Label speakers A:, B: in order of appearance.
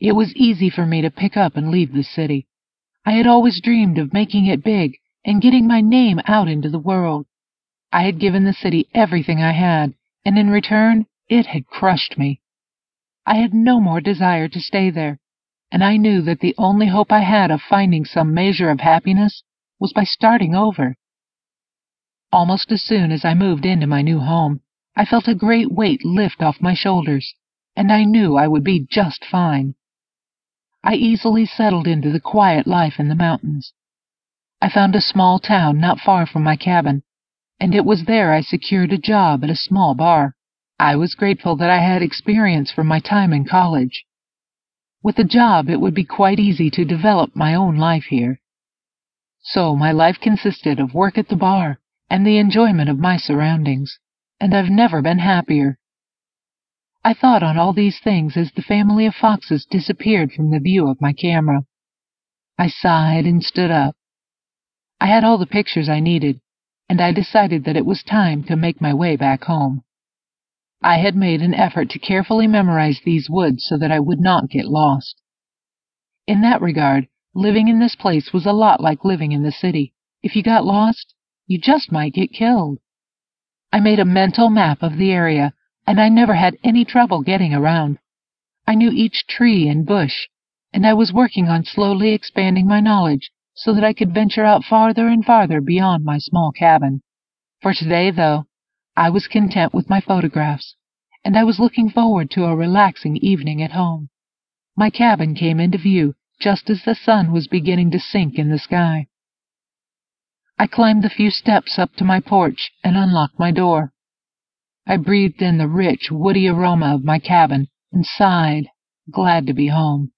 A: It was easy for me to pick up and leave the city. I had always dreamed of making it big and getting my name out into the world. I had given the city everything I had, and in return it had crushed me. I had no more desire to stay there, and I knew that the only hope I had of finding some measure of happiness was by starting over. Almost as soon as I moved into my new home, I felt a great weight lift off my shoulders, and I knew I would be just fine. I easily settled into the quiet life in the mountains. I found a small town not far from my cabin, and it was there I secured a job at a small bar. I was grateful that I had experience from my time in college. With a job, it would be quite easy to develop my own life here. So my life consisted of work at the bar and the enjoyment of my surroundings, and I've never been happier. I thought on all these things as the family of foxes disappeared from the view of my camera. I sighed and stood up. I had all the pictures I needed, and I decided that it was time to make my way back home. I had made an effort to carefully memorize these woods so that I would not get lost. In that regard, living in this place was a lot like living in the city. If you got lost, you just might get killed. I made a mental map of the area and I never had any trouble getting around. I knew each tree and bush, and I was working on slowly expanding my knowledge so that I could venture out farther and farther beyond my small cabin. For today, though, I was content with my photographs, and I was looking forward to a relaxing evening at home. My cabin came into view just as the sun was beginning to sink in the sky. I climbed the few steps up to my porch and unlocked my door. I breathed in the rich, woody aroma of my cabin and sighed, glad to be home.